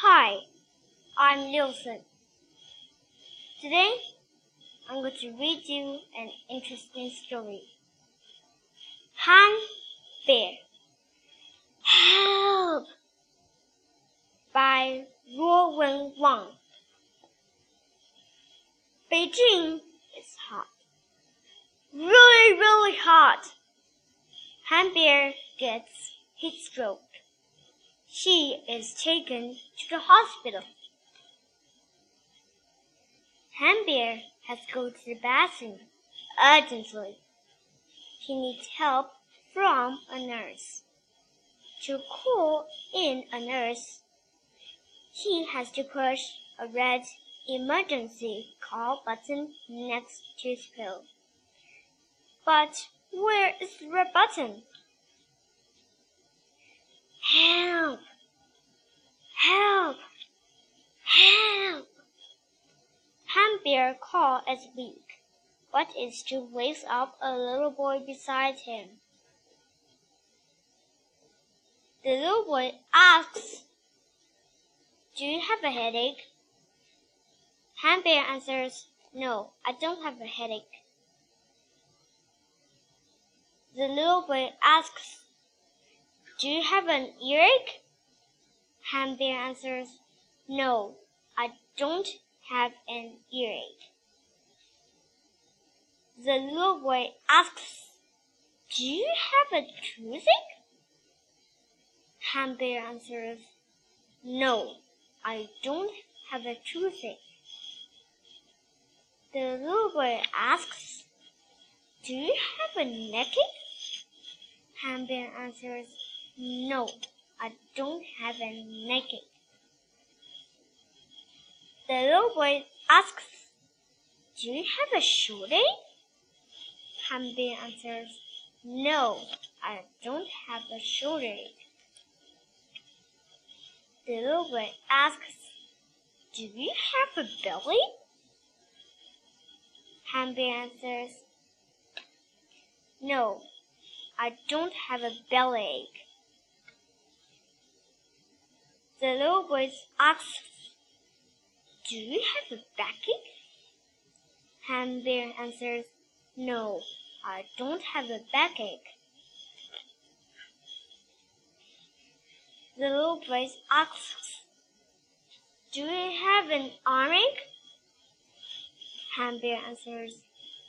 Hi, I'm Nielsen. Today, I'm going to read you an interesting story. Han Bear. Help! By Ruo Wen Wang. Beijing is hot. Really, really hot. Han Bear gets heat stroke. She is taken to the hospital. Han Bear has to go to the bathroom urgently. He needs help from a nurse. To call in a nurse, he has to push a red emergency call button next to his pill. But where is the red button? Help! Help! Help! Han Bear call is weak, but is to wake up a little boy beside him. The little boy asks, Do you have a headache? Han Bear answers, No, I don't have a headache. The little boy asks, Do you have an earache? Bear answers, No, I don't have an earache. The little boy asks, Do you have a toothache? Han Bear answers, No, I don't have a toothache. The little boy asks, Do you have a neckache? Han Bear answers, No, I don't have a neckache. The little boy asks, Do you have a shoelace? Han Bear answers, No, I don't have a shoelace. The little boy asks, Do you have a belly? Han Bear answers, No, I don't have a bellyache. The little boy asks, Do you have a backache? Han Bear answers, No, I don't have a backache. The little boy asks, Do you have an armache? Han Bear answers,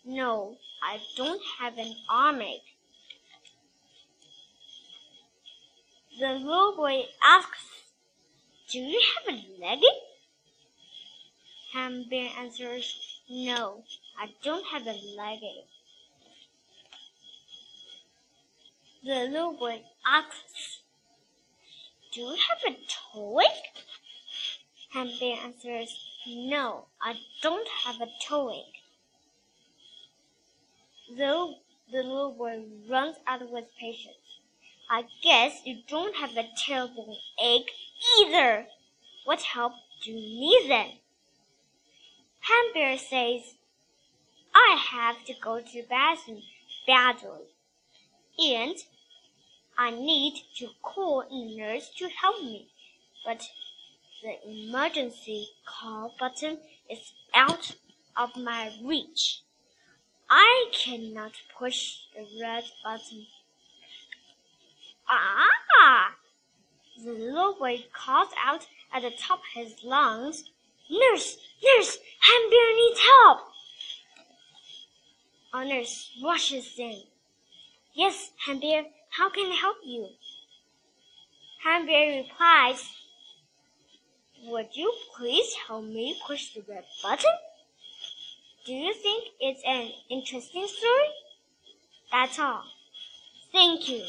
No, I don't have an armache. The little boy asks, Do you have a legging? Han Bear answers, No, I don't have a legging. The little boy asks, Do you have a toeache? Han Bear answers, No, I don't have a toeache. The, the little boy runs out with patience. I guess you don't have a terrible ache either. What help do you need then? Bear says, I have to go to bathroom badly, and I need to call a nurse to help me, but the emergency call button is out of my reach. I cannot push the red button. Ah! The little boy calls out at the top of his lungs, Nurse! Nurse! Bear needs help! A nurse rushes in. Yes, Han how can I help you? Han replies, Would you please help me push the red button? Do you think it's an interesting story? That's all. Thank you.